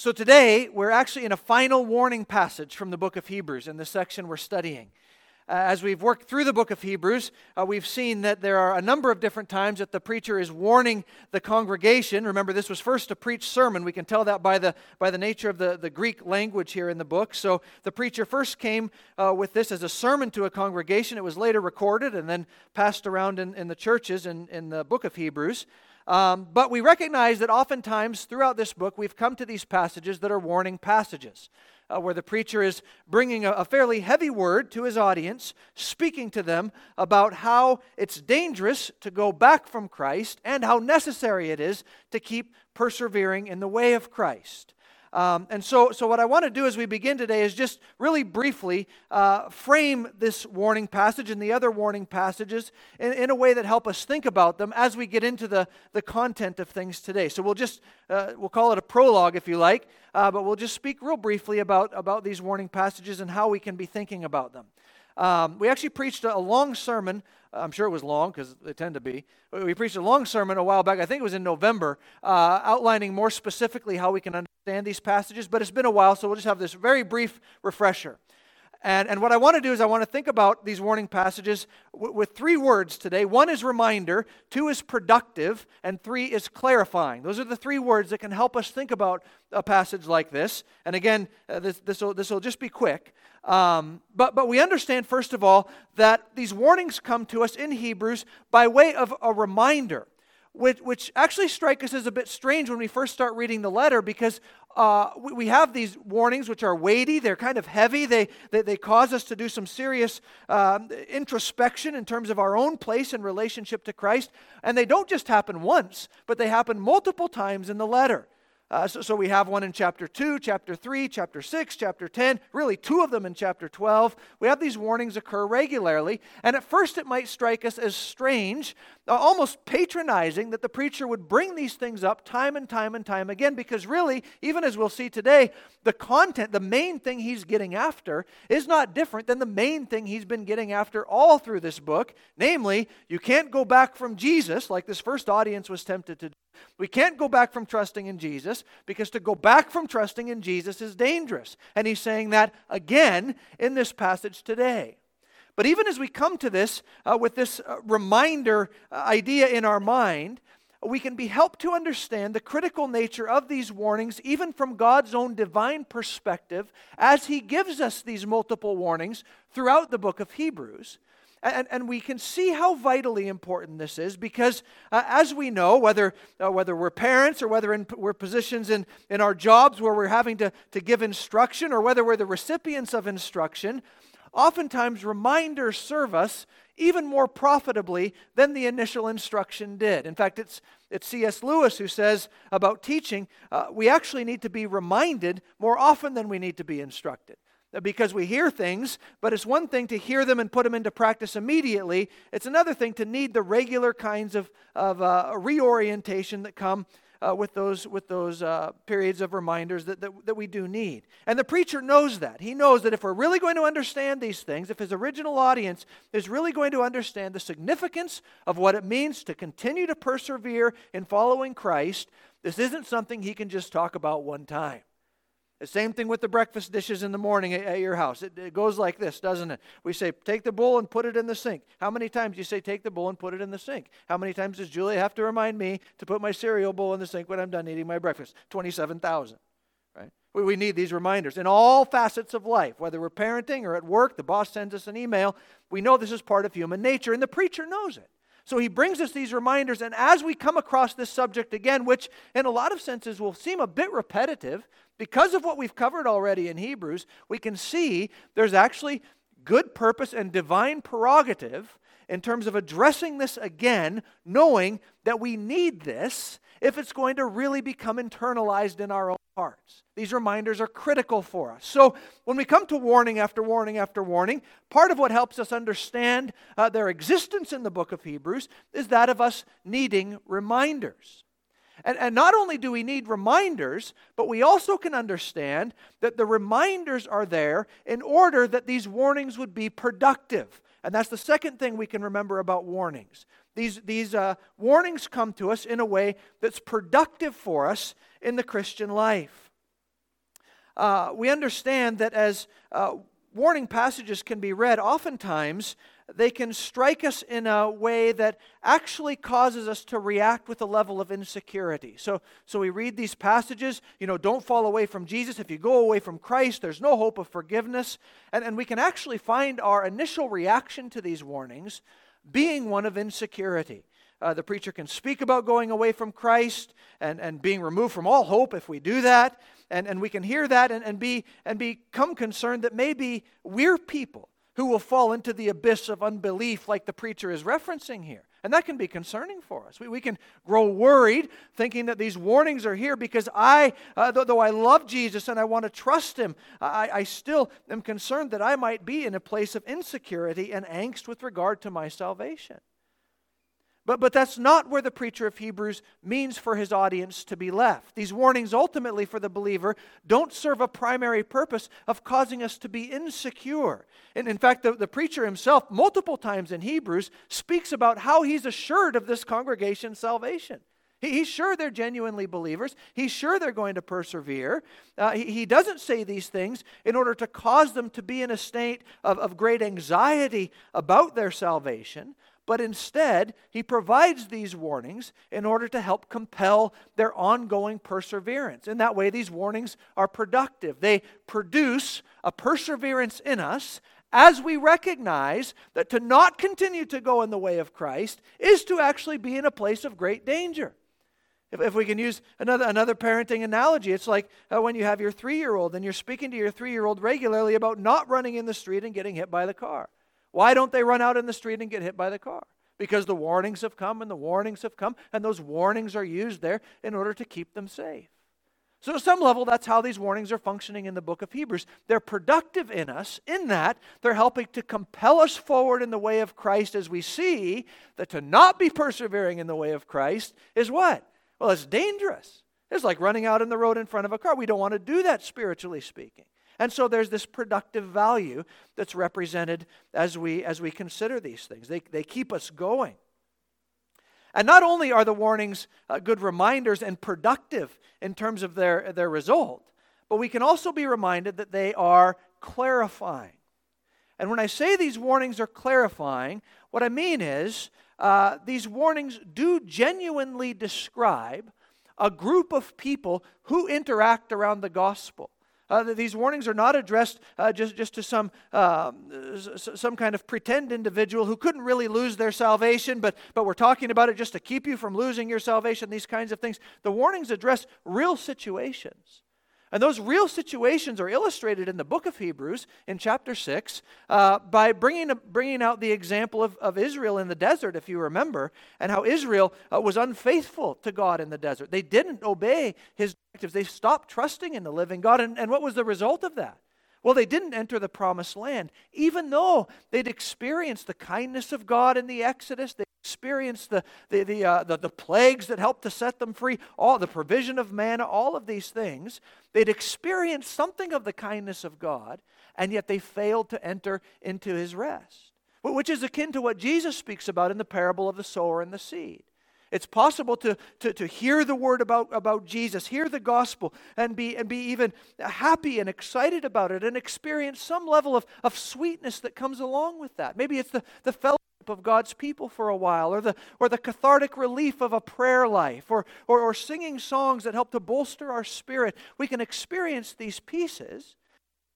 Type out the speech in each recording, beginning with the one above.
So today, we're actually in a final warning passage from the book of Hebrews in the section we're studying. Uh, as we've worked through the book of Hebrews, uh, we've seen that there are a number of different times that the preacher is warning the congregation. Remember, this was first a preached sermon. We can tell that by the, by the nature of the, the Greek language here in the book. So the preacher first came uh, with this as a sermon to a congregation. It was later recorded and then passed around in, in the churches in, in the book of Hebrews. Um, but we recognize that oftentimes throughout this book, we've come to these passages that are warning passages uh, where the preacher is bringing a, a fairly heavy word to his audience, speaking to them about how it's dangerous to go back from Christ and how necessary it is to keep persevering in the way of Christ. Um, and so, so, what I want to do as we begin today is just really briefly uh, frame this warning passage and the other warning passages in, in, a way that help us think about them as we get into the, the content of things today. So we'll just uh, we'll call it a prologue if you like, uh, but we'll just speak real briefly about about these warning passages and how we can be thinking about them. Um, we actually preached a long sermon. I'm sure it was long because they tend to be. We preached a long sermon a while back. I think it was in November, uh, outlining more specifically how we can understand these passages. But it's been a while, so we'll just have this very brief refresher. And, and what I want to do is I want to think about these warning passages w- with three words today. One is reminder, two is productive, and three is clarifying. Those are the three words that can help us think about a passage like this. And again, uh, this, this, will, this will just be quick. Um, but, but we understand, first of all, that these warnings come to us in Hebrews by way of a reminder, which, which actually strike us as a bit strange when we first start reading the letter because uh, we, we, have these warnings which are weighty, they're kind of heavy, they, they, they cause us to do some serious uh, introspection in terms of our own place in relationship to Christ. And they don't just happen once, but they happen multiple times in the letter. Uh, so, so, we have one in chapter 2, chapter 3, chapter 6, chapter 10, really two of them in chapter 12. We have these warnings occur regularly. And at first it might strike us as strange, uh, almost patronizing, that the preacher would bring these things up time and time and time again, because really, even as we'll see today, the content, the main thing he's getting after, is not different than the main thing he's been getting after all through this book. Namely, you can't go back from Jesus, like this first audience was tempted to do. We can't go back from trusting in Jesus because to go back from trusting in Jesus is dangerous. And he's saying that again in this passage today. But even as we come to this uh, with this uh, reminder uh, idea in our mind, we can be helped to understand the critical nature of these warnings, even from God's own divine perspective, as He gives us these multiple warnings throughout the book of Hebrews. And, and we can see how vitally important this is because, uh, as we know, whether, uh, whether we're parents or whether in, we're positions in, in our jobs where we're having to, to give instruction or whether we're the recipients of instruction, oftentimes reminders serve us even more profitably than the initial instruction did. In fact, it's, it's C.S. Lewis who says about teaching, uh, we actually need to be reminded more often than we need to be instructed because we hear things, but it's one thing to hear them and put them into practice immediately. It's another thing to need the regular kinds of, of uh, reorientation that come uh, with those, with those uh, periods of reminders that, that, that we do need. And the preacher knows that. He knows that if we're really going to understand these things, if his original audience is really going to understand the significance of what it means to continue to persevere in following Christ, this isn't something he can just talk about one time. The same thing with the breakfast dishes in the morning at, your house. It, it, goes like this, doesn't it? We say, take the bowl and put it in the sink. How many times do you say, take the bowl and put it in the sink? How many times does Julia have to remind me to put my cereal bowl in the sink when I'm done eating my breakfast? 27,000, right? We, we need these reminders in all facets of life, whether we're parenting or at work, the boss sends us an email. We know this is part of human nature, and the preacher knows it. So he brings us these reminders, and as we come across this subject again, which in a lot of senses will seem a bit repetitive, because of what we've covered already in Hebrews, we can see there's actually good purpose and divine prerogative in terms of addressing this again, knowing that we need this if it's going to really become internalized in our own hearts. These reminders are critical for us. So, when we come to warning after warning after warning, part of what helps us understand uh, their existence in the book of Hebrews is that of us needing reminders. And, and not only do we need reminders, but we also can understand that the reminders are there in order that these warnings would be productive. And that's the second thing we can remember about warnings. These, these uh, warnings come to us in a way that's productive for us in the Christian life. uh, we understand that as uh, warning passages can be read, oftentimes they can strike us in a way that actually causes us to react with a level of insecurity. So, so we read these passages, you know, don't fall away from Jesus. If you go away from Christ, there's no hope of forgiveness. And, and we can actually find our initial reaction to these warnings being one of insecurity. Uh, the preacher can speak about going away from Christ and, and being removed from all hope if we do that. And, and we can hear that and, and, be, and become concerned that maybe we're people who will fall into the abyss of unbelief, like the preacher is referencing here. And that can be concerning for us. We, we can grow worried thinking that these warnings are here because I, uh, though, I love Jesus and I want to trust him, I, I still am concerned that I might be in a place of insecurity and angst with regard to my salvation. But, but that's not where the preacher of Hebrews means for his audience to be left. These warnings, ultimately, for the believer, don't serve a primary purpose of causing us to be insecure. And in fact, the, the preacher himself, multiple times in Hebrews, speaks about how he's assured of this congregation's salvation. he's sure they're genuinely believers. He's sure they're going to persevere. Uh, he, he, doesn't say these things in order to cause them to be in a state of, of great anxiety about their salvation, but instead, he provides these warnings in order to help compel their ongoing perseverance. In that way, these warnings are productive. They produce a perseverance in us as we recognize that to not continue to go in the way of Christ is to actually be in a place of great danger. If, we can use another, another parenting analogy, it's like uh, when you have your three year old and you're speaking to your three year old regularly about not running in the street and getting hit by the car. Why don't they run out in the street and get hit by the car? Because the warnings have come and the warnings have come, and those warnings are used there in order to keep them safe. So, at some level, that's how these warnings are functioning in the book of Hebrews. They're productive in us, in that they're helping to compel us forward in the way of Christ as we see that to not be persevering in the way of Christ is what? Well, it's dangerous. It's like running out in the road in front of a car. We don't want to do that, spiritually speaking. And so there's this productive value that's represented as we, as we consider these things. They, they keep us going. And not only are the warnings uh, good reminders and productive in terms of their, their result, but we can also be reminded that they are clarifying. And when I say these warnings are clarifying, what I mean is uh, these warnings do genuinely describe a group of people who interact around the gospel. Uh, these warnings are not addressed uh, just, just to some, uh, some kind of pretend individual who couldn't really lose their salvation, but, but we're talking about it just to keep you from losing your salvation, these kinds of things. The warnings address real situations. And those real situations are illustrated in the book of Hebrews in chapter 6 uh, by bringing, bringing out the example of, of Israel in the desert, if you remember, and how Israel uh, was unfaithful to God in the desert. They didn't obey his directives, they stopped trusting in the living God. And, and what was the result of that? Well, they didn't enter the promised land, even though they'd experienced the kindness of God in the Exodus. They experienced the, the, the, uh, the, the, plagues that helped to set them free, all the provision of manna, all of these things. They'd experienced something of the kindness of God, and yet they failed to enter into his rest, which is akin to what Jesus speaks about in the parable of the sower and the seed. It's possible to, to, to hear the word about, about Jesus, hear the gospel, and be, and be even happy and excited about it and experience some level of, of sweetness that comes along with that. Maybe it's the, the fellowship of God's people for a while, or the, or the cathartic relief of a prayer life, or, or, or singing songs that help to bolster our spirit. We can experience these pieces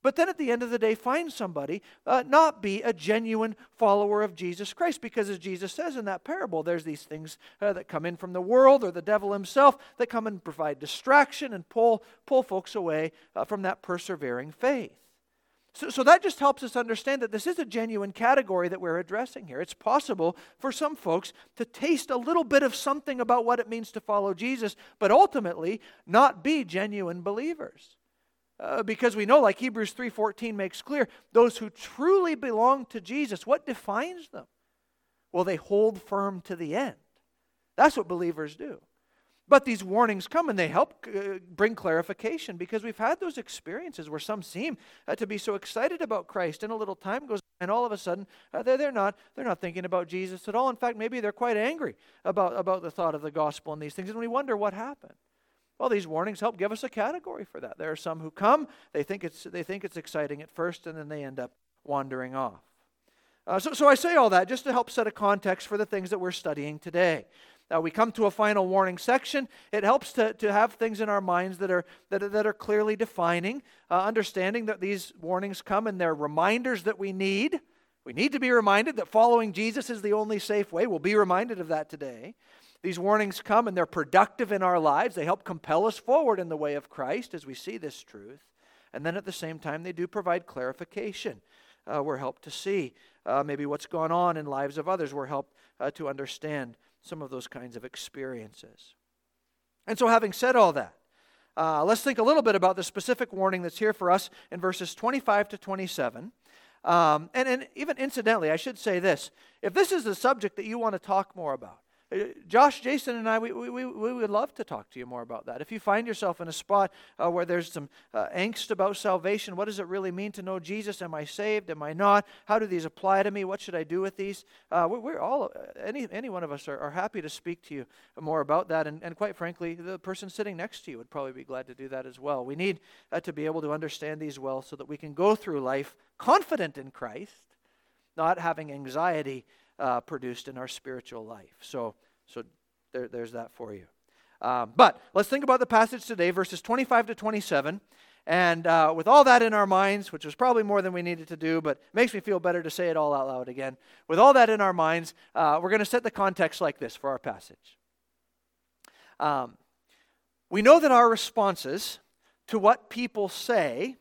but then at the end of the day, find somebody, uh, not be a genuine follower of Jesus Christ. Because as Jesus says in that parable, there's these things uh, that come in from the world or the devil himself that come and provide distraction and pull, pull folks away uh, from that persevering faith. So, so that just helps us understand that this is a genuine category that we're addressing here. It's possible for some folks to taste a little bit of something about what it means to follow Jesus, but ultimately not be genuine believers. Uh, because we know like hebrews 3.14 makes clear those who truly belong to jesus what defines them well they hold firm to the end that's what believers do but these warnings come and they help uh, bring clarification because we've had those experiences where some seem uh, to be so excited about christ and a little time goes and all of a sudden uh, they're, they're, not, they're not thinking about jesus at all in fact maybe they're quite angry about, about the thought of the gospel and these things and we wonder what happened Well, these warnings help give us a category for that. There are some who come, they think it's, they think it's exciting at first, and then they end up wandering off. Uh, so, so I say all that just to help set a context for the things that we're studying today. Now we come to a final warning section. It helps to, to have things in our minds that are, that that are clearly defining, uh, understanding that these warnings come and they're reminders that we need. We need to be reminded that following Jesus is the only safe way. We'll be reminded of that today. These warnings come and they're productive in our lives. They help compel us forward in the way of Christ as we see this truth. And then at the same time, they do provide clarification. Uh, we're helped to see uh, maybe what's gone on in lives of others. We're helped uh, to understand some of those kinds of experiences. And so, having said all that, uh, let's think a little bit about the specific warning that's here for us in verses 25 to 27. Um, and, and even incidentally, I should say this if this is a subject that you want to talk more about, Josh, Jason, and I, we, we, we would love to talk to you more about that. If you find yourself in a spot uh, where there's some uh, angst about salvation, what does it really mean to know Jesus? Am I saved? Am I not? How do these apply to me? What should I do with these? Uh, we're, we're, all, uh, any, any one of us are, are, happy to speak to you more about that. And, and, quite frankly, the person sitting next to you would probably be glad to do that as well. We need uh, to be able to understand these well so that we can go through life confident in Christ, not having anxiety uh, produced in our spiritual life. So, so there, there's that for you. Um, but let's think about the passage today, verses 25 to 27. And uh, with all that in our minds, which was probably more than we needed to do, but makes me feel better to say it all out loud again. With all that in our minds, uh, we're going to set the context like this for our passage. Um, we know that our responses to what people say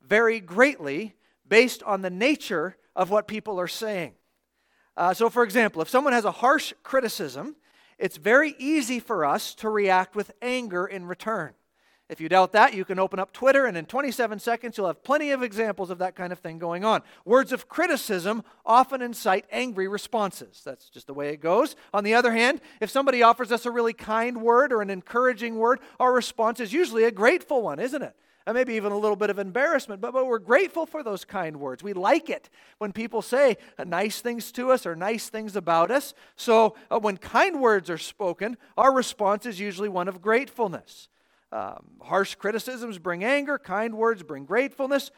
vary greatly based on the nature of what people are saying. Uh, so, for example, if someone has a harsh criticism, it's very easy for us to react with anger in return. If you doubt that, you can open up Twitter, and in 27 seconds, you'll have plenty of examples of that kind of thing going on. Words of criticism often incite angry responses. That's just the way it goes. On the other hand, if somebody offers us a really kind word or an encouraging word, our response is usually a grateful one, isn't it? And maybe even a little bit of embarrassment, but, but we're grateful for those kind words. We like it when people say nice things to us or nice things about us. So uh, when kind words are spoken, our response is usually one of gratefulness. Um, harsh criticisms bring anger, kind words bring gratefulness.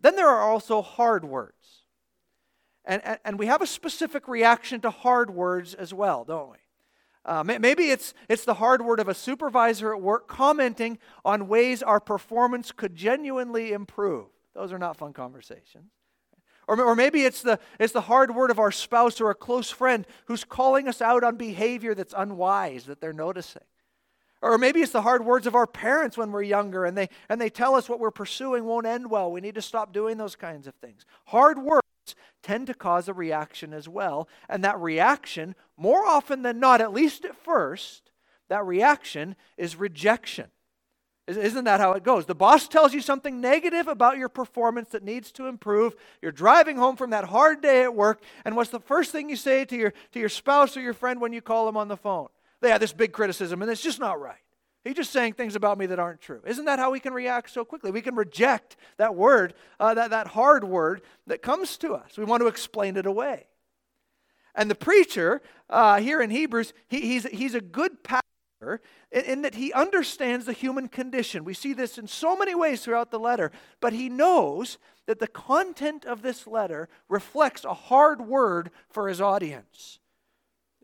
Then there are also hard words. And, and, and we have a specific reaction to hard words as well, don't we? Uh, maybe it's, it's the hard word of a supervisor at work commenting on ways our performance could genuinely improve. Those are not fun conversations. Or, or maybe it's the, it's the hard word of our spouse or a close friend who's calling us out on behavior that's unwise that they're noticing. Or maybe it's the hard words of our parents when we're younger and they, and they tell us what we're pursuing won't end well. We need to stop doing those kinds of things. Hard words tend to cause a reaction as well. And that reaction, more often than not, at least at first, that reaction is rejection. Isn't that how it goes? The boss tells you something negative about your performance that needs to improve. You're driving home from that hard day at work, and what's the first thing you say to your, to your spouse or your friend when you call them on the phone? They have this big criticism, and it's just not right. He's just saying things about me that aren't true. Isn't that how we can react so quickly? We can reject that word, uh, that, that hard word that comes to us. We want to explain it away. And the preacher uh, here in Hebrews, he, he's, he's a good pastor in, in that he understands the human condition. We see this in so many ways throughout the letter, but he knows that the content of this letter reflects a hard word for his audience.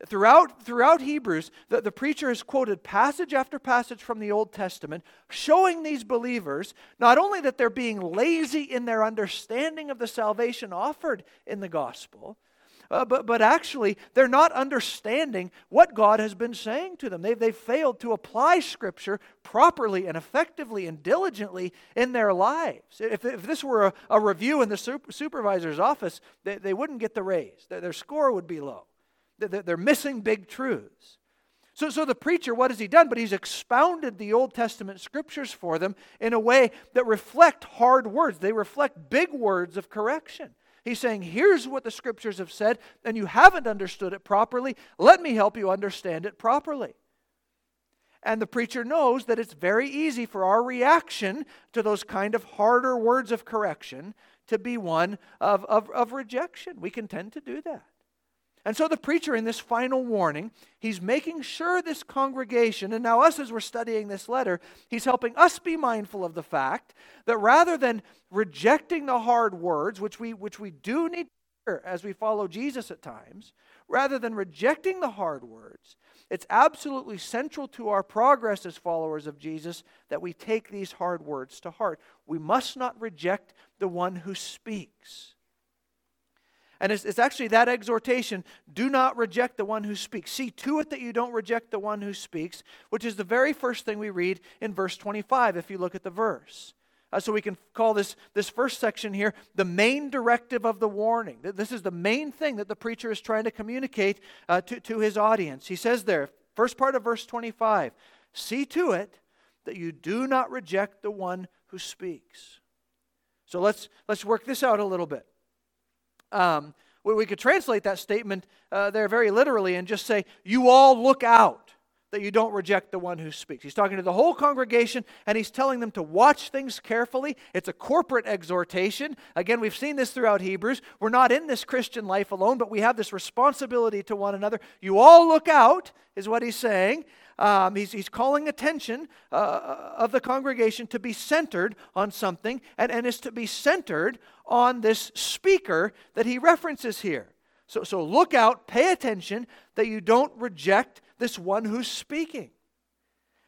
Throughout, throughout Hebrews, the, the preacher has quoted passage after passage from the Old Testament, showing these believers not only that they're being lazy in their understanding of the salvation offered in the gospel, uh, but, but actually they're not understanding what God has been saying to them. They've, they've failed to apply Scripture properly and effectively and diligently in their lives. If, if this were a, a review in the super, supervisor's office, they, they wouldn't get the raise, their, their score would be low. They're missing big truths. So, so the preacher, what has he done? But he's expounded the Old Testament scriptures for them in a way that reflect hard words. They reflect big words of correction. He's saying, here's what the scriptures have said, and you haven't understood it properly. Let me help you understand it properly. And the preacher knows that it's very easy for our reaction to those kind of harder words of correction to be one of, of, of rejection. We can tend to do that. And so the preacher, in this final warning, he's making sure this congregation, and now us as we're studying this letter, he's helping us be mindful of the fact that rather than rejecting the hard words, which we, which we do need to hear as we follow Jesus at times, rather than rejecting the hard words, it's absolutely central to our progress as followers of Jesus that we take these hard words to heart. We must not reject the one who speaks. And it's, it's, actually that exhortation do not reject the one who speaks. See to it that you don't reject the one who speaks, which is the very first thing we read in verse 25 if you look at the verse. Uh, so we can call this, this first section here the main directive of the warning. This is the main thing that the preacher is trying to communicate uh, to, to his audience. He says there, first part of verse 25 See to it that you do not reject the one who speaks. So let's, let's work this out a little bit. Um, we could translate that statement uh, there very literally and just say, You all look out that you don't reject the one who speaks. He's talking to the whole congregation and he's telling them to watch things carefully. It's a corporate exhortation. Again, we've seen this throughout Hebrews. We're not in this Christian life alone, but we have this responsibility to one another. You all look out, is what he's saying. Um, he's, he's calling attention uh, of the congregation to be centered on something, and, and is to be centered on this speaker that he references here. So, so look out, pay attention that you don't reject this one who's speaking.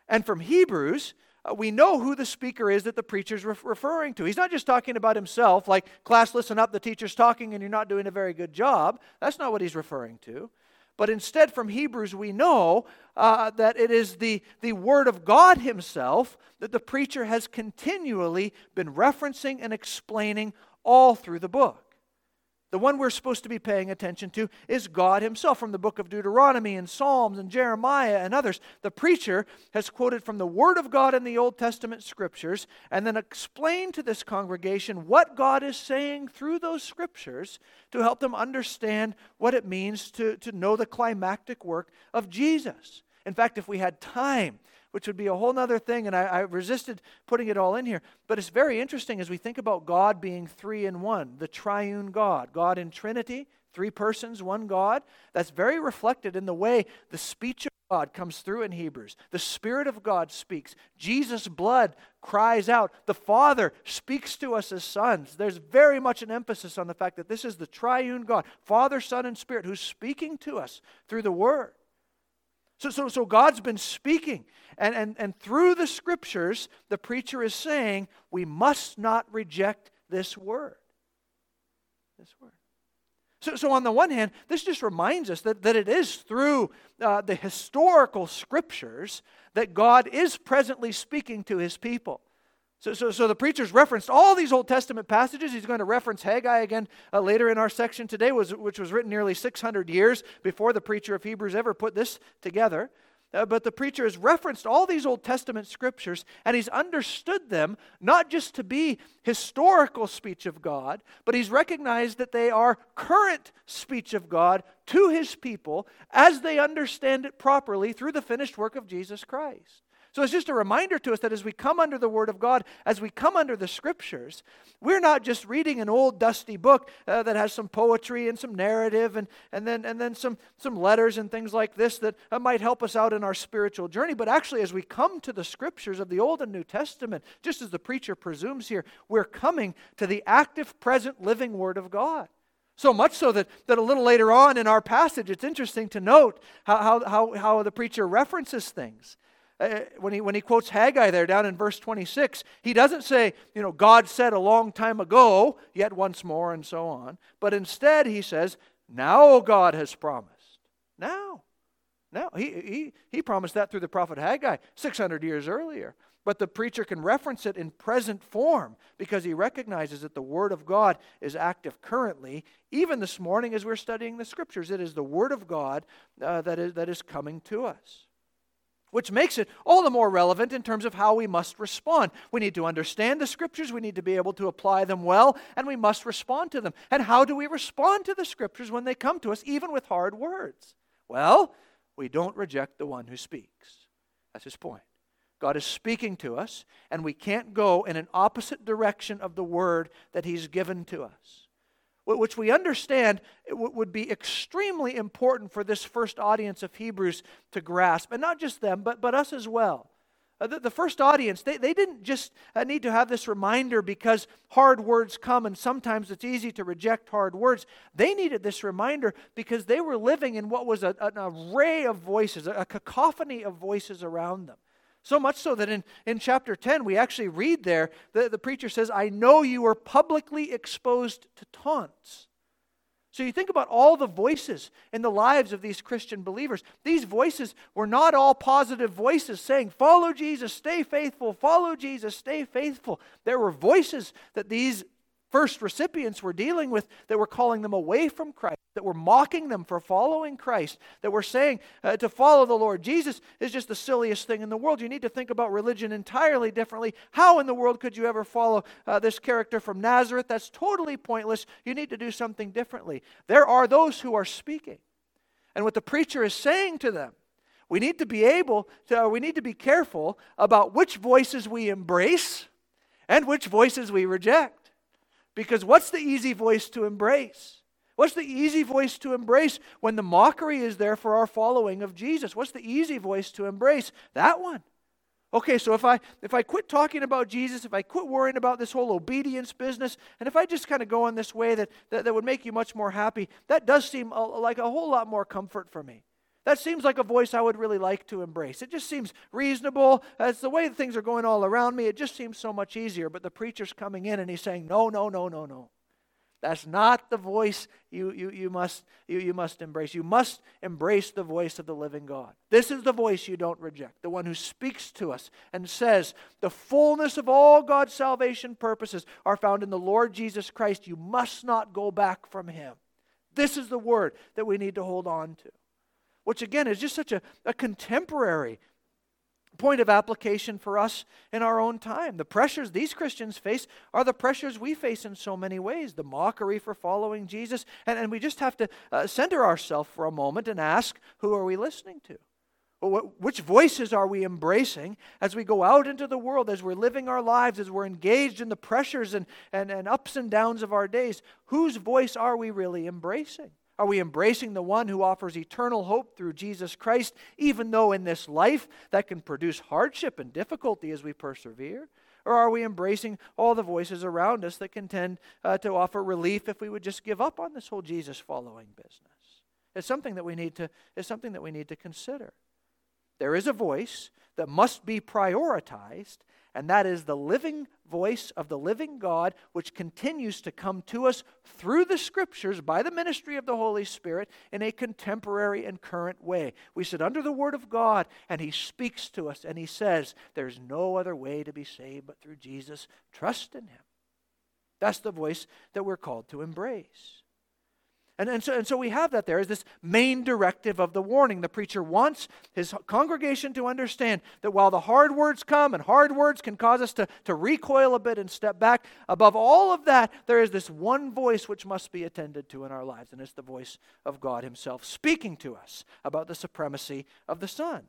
And from Hebrews, uh, we know who the speaker is that the preacher's re- referring to. He's not just talking about himself, like, class, listen up, the teacher's talking and you're not doing a very good job. That's not what he's referring to. But instead, from Hebrews, we know uh, that it is the, the Word of God Himself that the preacher has continually been referencing and explaining all through the book. The one we're supposed to be paying attention to is God Himself from the book of Deuteronomy and Psalms and Jeremiah and others. The preacher has quoted from the Word of God in the Old Testament scriptures and then explained to this congregation what God is saying through those scriptures to help them understand what it means to, to know the climactic work of Jesus. In fact, if we had time, which would be a whole other thing, and I, I, resisted putting it all in here. But it's very interesting as we think about God being three in one, the triune God, God in Trinity, three persons, one God. That's very reflected in the way the speech of God comes through in Hebrews. The Spirit of God speaks. Jesus' blood cries out. The Father speaks to us as sons. There's very much an emphasis on the fact that this is the triune God, Father, Son, and Spirit, who's speaking to us through the Word. So, so, so God's been speaking. And, and, and through the scriptures, the preacher is saying we must not reject this word. This word. So, so on the one hand, this just reminds us that, that it is through uh, the historical scriptures that God is presently speaking to his people. So, so, so the preacher's referenced all these Old Testament passages. He's going to reference Haggai again uh, later in our section today, was, which was written nearly 600 years before the preacher of Hebrews ever put this together. Uh, but the preacher has referenced all these Old Testament scriptures and he's understood them not just to be historical speech of God, but he's recognized that they are current speech of God to his people as they understand it properly through the finished work of Jesus Christ. So it's just a reminder to us that as we come under the Word of God, as we come under the Scriptures, we're not just reading an old dusty book uh, that has some poetry and some narrative and, and, then, and then some, some letters and things like this that uh, might help us out in our spiritual journey. But actually, as we come to the Scriptures of the Old and New Testament, just as the preacher presumes here, we're coming to the active, present, living Word of God. So much so that, that a little later on in our passage, it's interesting to note how, how, how, the preacher references things. Uh, when, he, when he quotes Haggai there down in verse 26, he doesn't say, you know, God said a long time ago, yet once more, and so on. But instead, he says, now God has promised. Now. Now. He, he, he promised that through the prophet Haggai 600 years earlier. But the preacher can reference it in present form because he recognizes that the Word of God is active currently. Even this morning, as we're studying the Scriptures, it is the Word of God uh, that, is, that is coming to us which makes it all the more relevant in terms of how we must respond. We need to understand the scriptures, we need to be able to apply them well, and we must respond to them. And how do we respond to the scriptures when they come to us, even with hard words? Well, we don't reject the one who speaks. That's his point. God is speaking to us, and we can't go in an opposite direction of the word that he's given to us. which we understand would be extremely important for this first audience of Hebrews to grasp. And not just them, but, but us as well. Uh, the, the, first audience, they, they didn't just uh, need to have this reminder because hard words come and sometimes it's easy to reject hard words. They needed this reminder because they were living in what was a, an array of voices, a, a cacophony of voices around them. So much so that in, in chapter 10, we actually read there, that the preacher says, I know you were publicly exposed to taunts. So you think about all the voices in the lives of these Christian believers. These voices were not all positive voices saying, Follow Jesus, stay faithful, follow Jesus, stay faithful. There were voices that these first recipients were dealing with that were calling them away from Christ, that we're mocking them for following Christ, that we're saying uh, to follow the Lord Jesus is just the silliest thing in the world. You need to think about religion entirely differently. How in the world could you ever follow uh, this character from Nazareth? That's totally pointless. You need to do something differently. There are those who are speaking. And what the preacher is saying to them, we need to be able to, we need to be careful about which voices we embrace and which voices we reject. Because what's the easy voice to embrace? What's the easy voice to embrace when the mockery is there for our following of Jesus? What's the easy voice to embrace? That one. Okay, so if I if I quit talking about Jesus, if I quit worrying about this whole obedience business, and if I just kind of go in this way that, that, that would make you much more happy, that does seem a, like a whole lot more comfort for me. That seems like a voice I would really like to embrace. It just seems reasonable. It's the way things are going all around me. It just seems so much easier. But the preacher's coming in and he's saying, No, no, no, no, no. That's not the voice you, you, you, must, you, you must embrace. You must embrace the voice of the living God. This is the voice you don't reject, the one who speaks to us and says, The fullness of all God's salvation purposes are found in the Lord Jesus Christ. You must not go back from him. This is the word that we need to hold on to which again is just such a, a contemporary point of application for us in our own time. The pressures these Christians face are the pressures we face in so many ways the mockery for following Jesus. And, and we just have to uh, center ourselves for a moment and ask who are we listening to? Which voices are we embracing as we go out into the world, as we're living our lives, as we're engaged in the pressures and, and, and ups and downs of our days? Whose voice are we really embracing? Are we embracing the one who offers eternal hope through Jesus Christ, even though in this life that can produce hardship and difficulty as we persevere? Or are we embracing all the voices around us that can tend uh, to offer relief if we would just give up on this whole Jesus following business? It's something that we need to, it's something that we need to consider. There is a voice that must be prioritized, and that is the living voice of the living God, which continues to come to us through the scriptures by the ministry of the Holy Spirit in a contemporary and current way. We sit under the Word of God, and He speaks to us, and He says, There's no other way to be saved but through Jesus. Trust in Him. That's the voice that we're called to embrace. And, and, so, and so we have that there as this main directive of the warning. The preacher wants his congregation to understand that while the hard words come and hard words can cause us to, to recoil a bit and step back, above all of that, there is this one voice which must be attended to in our lives, and it's the voice of God Himself speaking to us about the supremacy of the Son.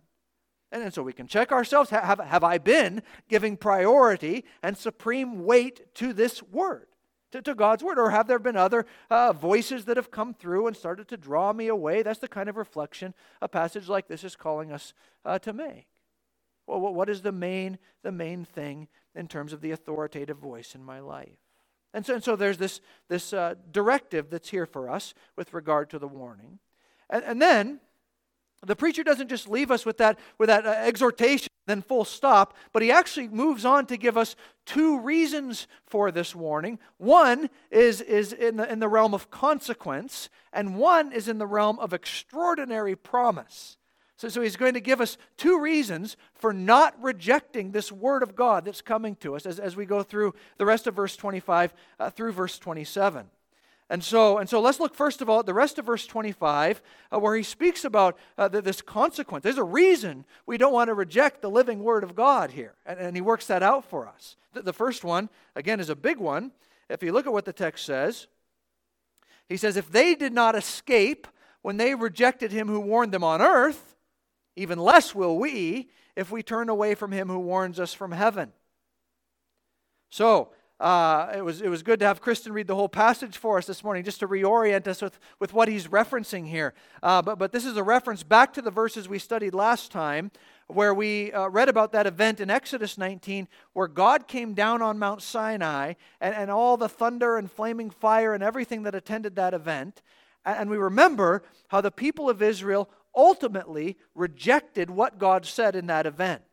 And, and so we can check ourselves have, have I been giving priority and supreme weight to this word? To, to God's word? Or have there been other uh, voices that have come through and started to draw me away? That's the kind of reflection a passage like this is calling us uh, to make. Well, what is the main, the main thing in terms of the authoritative voice in my life? And so, and so there's this, this uh, directive that's here for us with regard to the warning. And, and then the preacher doesn't just leave us with that, with that uh, exhortation, then full stop, but he actually moves on to give us two reasons for this warning. One is, is in, the, in the realm of consequence, and one is in the realm of extraordinary promise. So, so he's going to give us two reasons for not rejecting this word of God that's coming to us as, as we go through the rest of verse 25 uh, through verse 27. And so, and so let's look first of all at the rest of verse 25, uh, where he speaks about uh, the, this consequence. There's a reason we don't want to reject the living word of God here, and, and he works that out for us. The, the first one, again, is a big one. If you look at what the text says, he says, If they did not escape when they rejected him who warned them on earth, even less will we if we turn away from him who warns us from heaven. So, uh, it, was, it was good to have Kristen read the whole passage for us this morning just to reorient us with, with what he's referencing here. Uh, but, but this is a reference back to the verses we studied last time where we uh, read about that event in Exodus 19 where God came down on Mount Sinai and, and all the thunder and flaming fire and everything that attended that event. And, and we remember how the people of Israel ultimately rejected what God said in that event.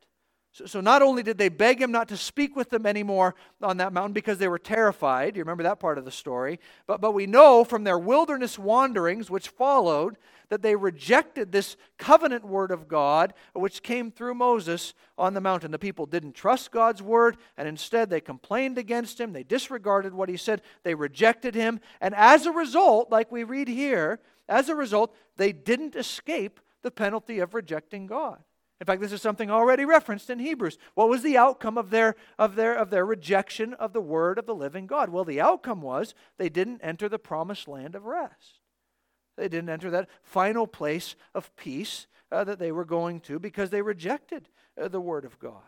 So, so, not only did they beg him not to speak with them anymore on that mountain because they were terrified, you remember that part of the story, but, but we know from their wilderness wanderings, which followed, that they rejected this covenant word of God, which came through Moses on the mountain. The people didn't trust God's word, and instead they complained against him. They disregarded what he said. They rejected him. And as a result, like we read here, as a result, they didn't escape the penalty of rejecting God. In fact, this is something already referenced in Hebrews. What was the outcome of their, of, their, of their rejection of the word of the living God? Well, the outcome was they didn't enter the promised land of rest. They didn't enter that final place of peace uh, that they were going to because they rejected uh, the word of God.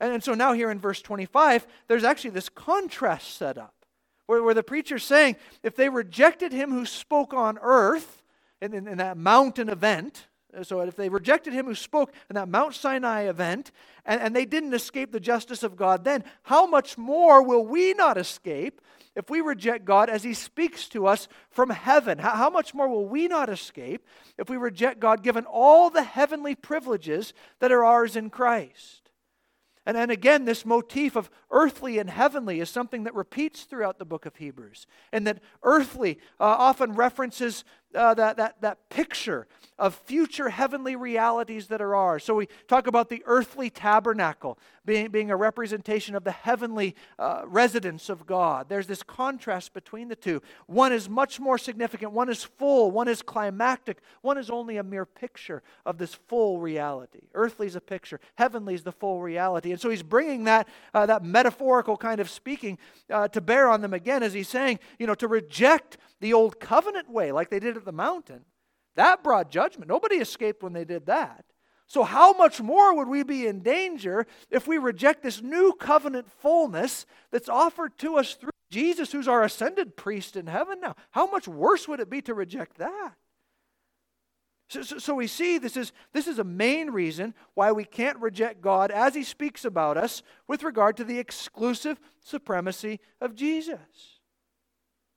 And, and so now, here in verse 25, there's actually this contrast set up where, where the preacher's saying if they rejected him who spoke on earth in, in, in that mountain event, so if they rejected him who spoke in that Mount Sinai event, and, and they didn't escape the justice of God then, how much more will we not escape if we reject God as he speaks to us from heaven? How, how much more will we not escape if we reject God given all the heavenly privileges that are ours in Christ? And, and again, this motif of earthly and heavenly is something that repeats throughout the book of Hebrews. And that earthly uh, often references uh, that, that, that picture of future heavenly realities that are ours. So we talk about the earthly tabernacle being, being a representation of the heavenly uh, residence of God. There's this contrast between the two. One is much more significant, one is full, one is climactic, one is only a mere picture of this full reality. Earthly is a picture, heavenly is the full reality. And so he's bringing that, uh, that metaphorical kind of speaking uh, to bear on them again as he's saying, you know, to reject the old covenant way like they did at the mountain. That brought judgment. Nobody escaped when they did that. So, how much more would we be in danger if we reject this new covenant fullness that's offered to us through Jesus, who's our ascended priest in heaven now? How much worse would it be to reject that? So, so, so, we see this is, this is a main reason why we can't reject God as He speaks about us with regard to the exclusive supremacy of Jesus.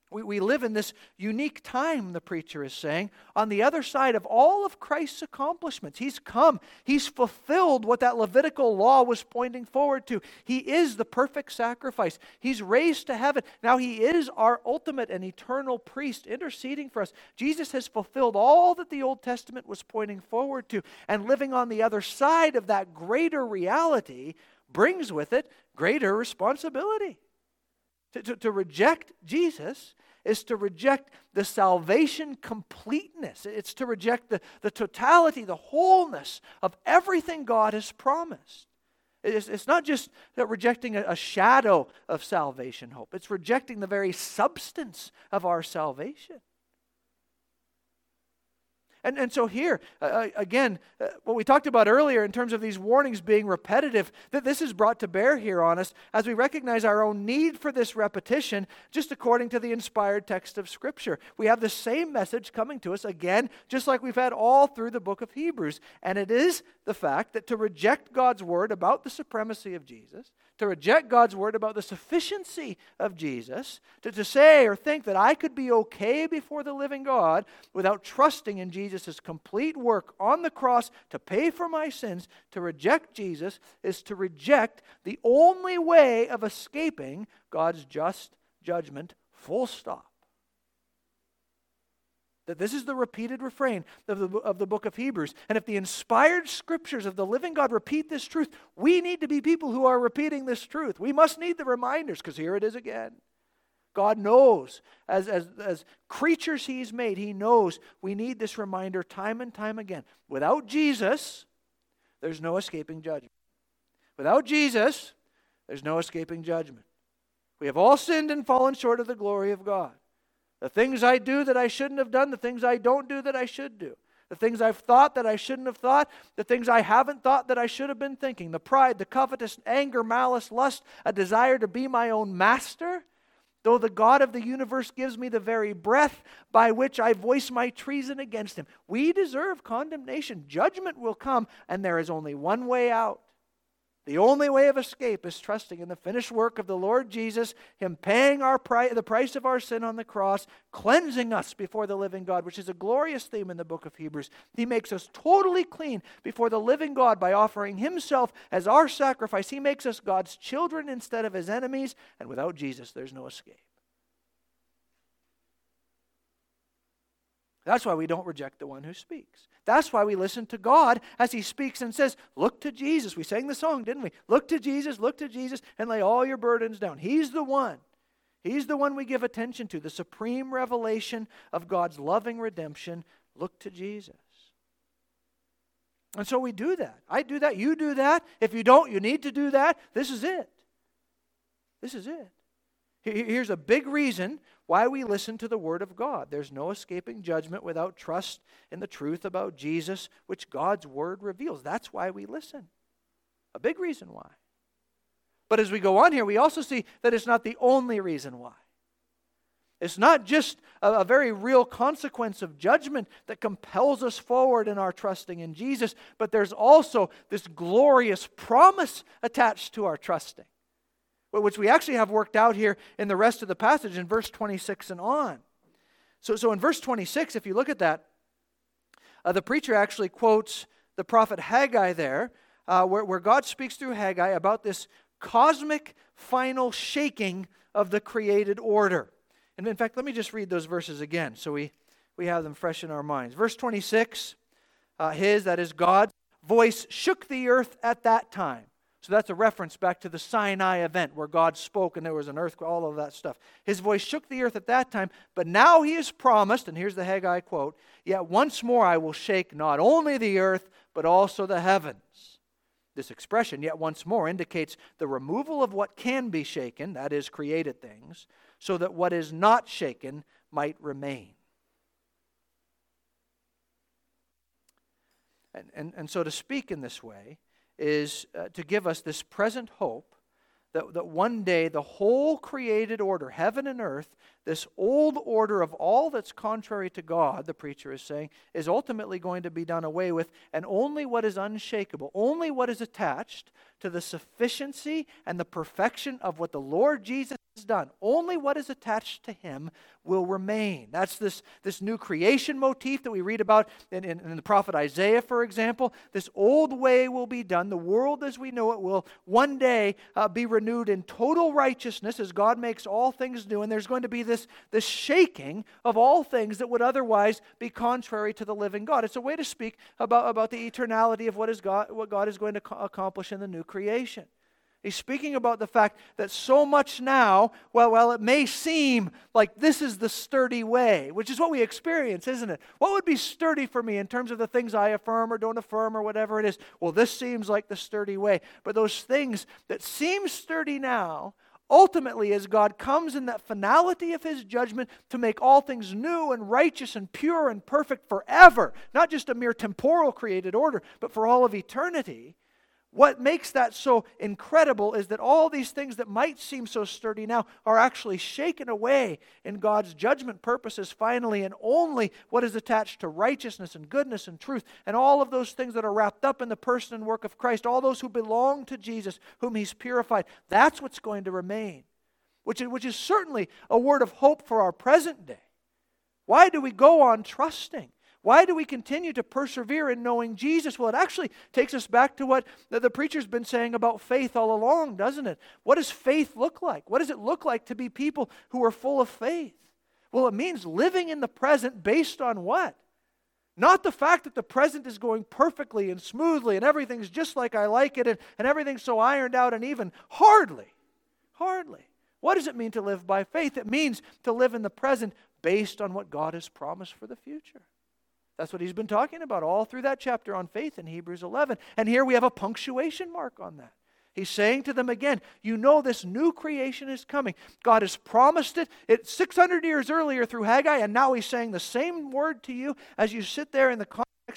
We, we live in this unique time, the preacher is saying, on the other side of all of Christ's accomplishments. He's come, He's fulfilled what that Levitical law was pointing forward to. He is the perfect sacrifice, He's raised to heaven. Now He is our ultimate and eternal priest interceding for us. Jesus has fulfilled all that the Old Testament was pointing forward to, and living on the other side of that greater reality brings with it greater responsibility. To, to, to, reject Jesus is to reject the salvation completeness. It's to reject the, the totality, the wholeness of everything God has promised. It's, not just rejecting a shadow of salvation hope, it's rejecting the very substance of our salvation. And, and so, here, uh, uh, again, uh, what we talked about earlier in terms of these warnings being repetitive, that this is brought to bear here on us as we recognize our own need for this repetition, just according to the inspired text of Scripture. We have the same message coming to us again, just like we've had all through the book of Hebrews. And it is the fact that to reject God's word about the supremacy of Jesus, to reject God's word about the sufficiency of Jesus, to, to say or think that I could be okay before the living God without trusting in Jesus' complete work on the cross to pay for my sins, to reject Jesus is to reject the only way of escaping God's just judgment, full stop. That this is the repeated refrain of the, of the book of Hebrews. And if the inspired scriptures of the living God repeat this truth, we need to be people who are repeating this truth. We must need the reminders because here it is again. God knows, as, as, as creatures He's made, He knows we need this reminder time and time again. Without Jesus, there's no escaping judgment. Without Jesus, there's no escaping judgment. We have all sinned and fallen short of the glory of God. The things I do that I shouldn't have done, the things I don't do that I should do. The things I've thought that I shouldn't have thought, the things I haven't thought that I should have been thinking, the pride, the covetous, anger, malice, lust, a desire to be my own master. Though the God of the universe gives me the very breath by which I voice my treason against him. We deserve condemnation. Judgment will come, and there is only one way out the only way of escape is trusting in the finished work of the Lord Jesus, Him paying our pri- the price of our sin on the cross, cleansing us before the living God, which is a glorious theme in the book of Hebrews. He makes us totally clean before the living God by offering Himself as our sacrifice. He makes us God's children instead of His enemies, and without Jesus, there's no escape. That's why we don't reject the one who speaks. That's why we listen to God as He speaks and says, Look to Jesus. We sang the song, didn't we? Look to Jesus, look to Jesus, and lay all your burdens down. He's the one. He's the one we give attention to, the supreme revelation of God's loving redemption. Look to Jesus. And so we do that. I do that. You do that. If you don't, you need to do that. This is it. This is it. Here's a big reason why we listen to the Word of God. There's no escaping judgment without trust in the truth about Jesus, which God's Word reveals. That's why we listen. A big reason why. But as we go on here, we also see that it's not the only reason why. It's not just a, a, very real consequence of judgment that compels us forward in our trusting in Jesus, but there's also this glorious promise attached to our trusting which we actually have worked out here in the rest of the passage in verse 26 and on. So, so in verse 26, if you look at that, uh, the preacher actually quotes the prophet Haggai there, uh, where, where God speaks through Haggai about this cosmic final shaking of the created order. And in fact, let me just read those verses again so we, we have them fresh in our minds. Verse 26, uh, his, that is God's, voice shook the earth at that time. So that's a reference back to the Sinai event where God spoke and there was an earthquake, all of that stuff. His voice shook the earth at that time, but now he has promised, and here's the Haggai quote Yet once more I will shake not only the earth, but also the heavens. This expression, yet once more, indicates the removal of what can be shaken, that is, created things, so that what is not shaken might remain. And, and, and so to speak in this way, is uh, to give us this present hope that, that one day the whole created order, heaven and earth, this old order of all that's contrary to God, the preacher is saying, is ultimately going to be done away with, and only what is unshakable, only what is attached to the sufficiency and the perfection of what the Lord Jesus has done, only what is attached to him will remain. That's this, this new creation motif that we read about in, in, in, the prophet Isaiah, for example. This old way will be done. The world as we know it will one day uh, be renewed in total righteousness as God makes all things new. And there's going to be this, this shaking of all things that would otherwise be contrary to the living God. It's a way to speak about, about the eternality of what, is God, what God is going to accomplish in the new creation. He's speaking about the fact that so much now, well, well, it may seem like this is the sturdy way, which is what we experience, isn't it? What would be sturdy for me in terms of the things I affirm or don't affirm or whatever it is? Well, this seems like the sturdy way. But those things that seem sturdy now, ultimately, as God comes in that finality of his judgment to make all things new and righteous and pure and perfect forever, not just a mere temporal created order, but for all of eternity what makes that so incredible is that all these things that might seem so sturdy now are actually shaken away in God's judgment purposes finally, and only what is attached to righteousness and goodness and truth, and all of those things that are wrapped up in the person and work of Christ, all those who belong to Jesus, whom He's purified, that's what's going to remain, which is, which is certainly a word of hope for our present day. Why do we go on trusting? Why do we continue to persevere in knowing Jesus? Well, it actually takes us back to what the, preacher's been saying about faith all along, doesn't it? What does faith look like? What does it look like to be people who are full of faith? Well, it means living in the present based on what? Not the fact that the present is going perfectly and smoothly and everything's just like I like it and, and everything's so ironed out and even. Hardly. Hardly. What does it mean to live by faith? It means to live in the present based on what God has promised for the future. That's what he's been talking about all through that chapter on faith in Hebrews 11. And here we have a punctuation mark on that. He's saying to them again, you know this new creation is coming. God has promised it. It's 600 years earlier through Haggai, and now he's saying the same word to you as you sit there in the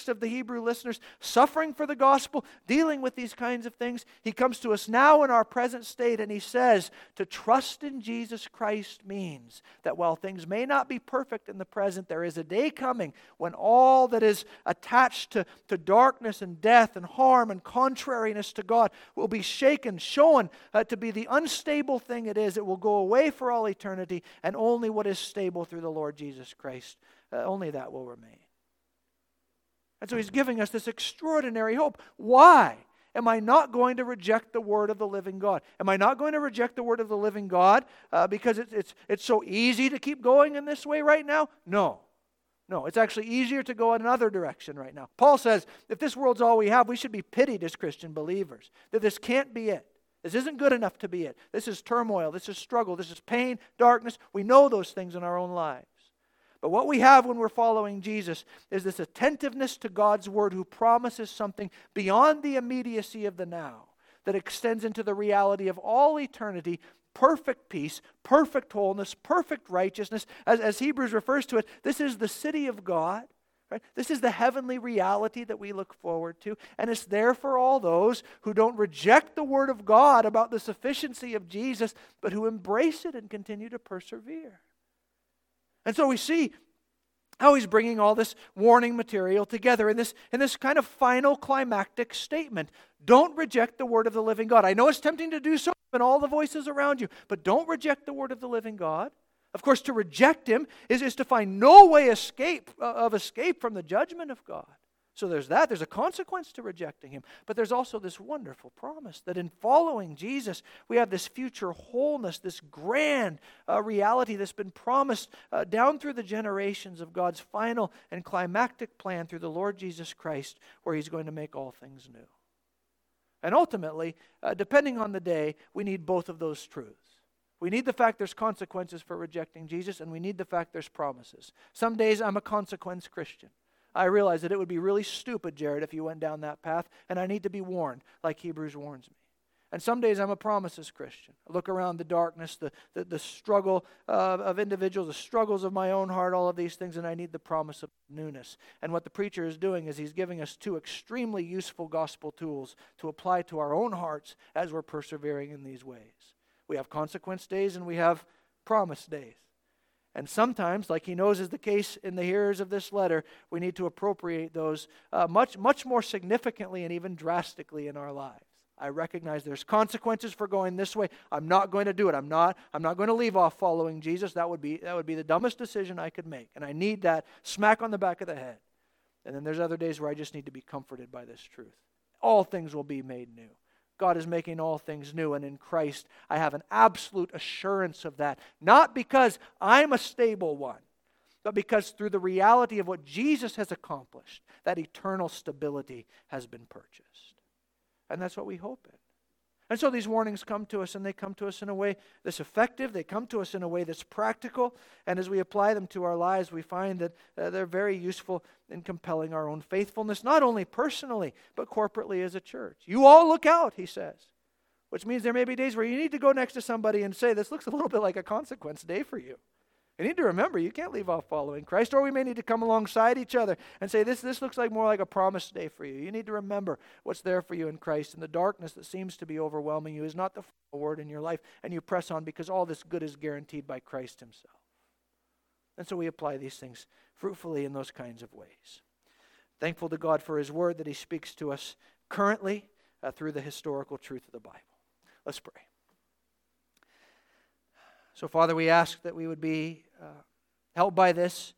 of the Hebrew listeners, suffering for the gospel, dealing with these kinds of things. He comes to us now in our present state and he says, To trust in Jesus Christ means that while things may not be perfect in the present, there is a day coming when all that is attached to, to darkness and death and harm and contrariness to God will be shaken, shown uh, to be the unstable thing it is. It will go away for all eternity, and only what is stable through the Lord Jesus Christ, uh, only that will remain. And so he's giving us this extraordinary hope. Why am I not going to reject the word of the living God? Am I not going to reject the word of the living God uh, because it's, it's, it's so easy to keep going in this way right now? No. No, it's actually easier to go another direction right now. Paul says if this world's all we have, we should be pitied as Christian believers. That this can't be it. This isn't good enough to be it. This is turmoil. This is struggle. This is pain, darkness. We know those things in our own lives. But what we have when we're following Jesus is this attentiveness to God's word who promises something beyond the immediacy of the now that extends into the reality of all eternity perfect peace, perfect wholeness, perfect righteousness. As, as Hebrews refers to it, this is the city of God. Right? This is the heavenly reality that we look forward to. And it's there for all those who don't reject the Word of God about the sufficiency of Jesus, but who embrace it and continue to persevere. And so we see how he's bringing all this warning material together in this, in this kind of final climactic statement. Don't reject the word of the living God. I know it's tempting to do so in all the voices around you, but don't reject the word of the living God. Of course, to reject him is, is to find no way escape, uh, of escape from the judgment of God. So there's that. There's a consequence to rejecting him. But there's also this wonderful promise that in following Jesus, we have this future wholeness, this grand uh, reality that's been promised uh, down through the generations of God's final and climactic plan through the Lord Jesus Christ, where he's going to make all things new. And ultimately, uh, depending on the day, we need both of those truths. We need the fact there's consequences for rejecting Jesus, and we need the fact there's promises. Some days I'm a consequence Christian. I realize that it would be really stupid, Jared, if you went down that path, and I need to be warned, like Hebrews warns me. And some days I'm a promises Christian. I look around the darkness, the, the, the struggle uh, of individuals, the struggles of my own heart, all of these things, and I need the promise of newness. And what the preacher is doing is he's giving us two extremely useful gospel tools to apply to our own hearts as we're persevering in these ways. We have consequence days and we have promise days. And sometimes, like he knows is the case in the hearers of this letter, we need to appropriate those uh, much, much more significantly and even drastically in our lives. I recognize there's consequences for going this way. I'm not going to do it. I'm not, I'm not going to leave off following Jesus. That would, be, that would be the dumbest decision I could make. And I need that smack on the back of the head. And then there's other days where I just need to be comforted by this truth. All things will be made new. God is making all things new. And in Christ, I have an absolute assurance of that. Not because I'm a stable one, but because through the reality of what Jesus has accomplished, that eternal stability has been purchased. And that's what we hope in. And so these warnings come to us, and they come to us in a way that's effective. They come to us in a way that's practical. And as we apply them to our lives, we find that uh, they're very useful in compelling our own faithfulness, not only personally, but corporately as a church. You all look out, he says, which means there may be days where you need to go next to somebody and say, This looks a little bit like a consequence day for you. You need to remember, you can't leave off following Christ, or we may need to come alongside each other and say, this, this looks like more like a promise day for you. You need to remember what's there for you in Christ, and the darkness that seems to be overwhelming you is not the word in your life, and you press on because all this good is guaranteed by Christ Himself. And so we apply these things fruitfully in those kinds of ways. Thankful to God for His word that He speaks to us currently uh, through the historical truth of the Bible. Let's pray. So, Father, we ask that we would be uh, helped by this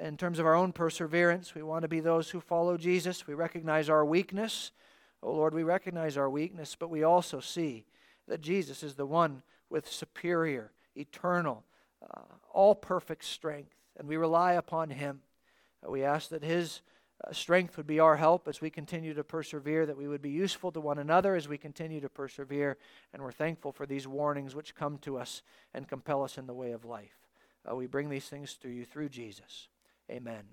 in terms of our own perseverance. We want to be those who follow Jesus. We recognize our weakness. Oh, Lord, we recognize our weakness, but we also see that Jesus is the one with superior, eternal, uh, all perfect strength, and we rely upon Him. We ask that His uh, strength would be our help as we continue to persevere, that we would be useful to one another as we continue to persevere. And we're thankful for these warnings which come to us and compel us in the way of life. Uh, we bring these things to you through Jesus. Amen.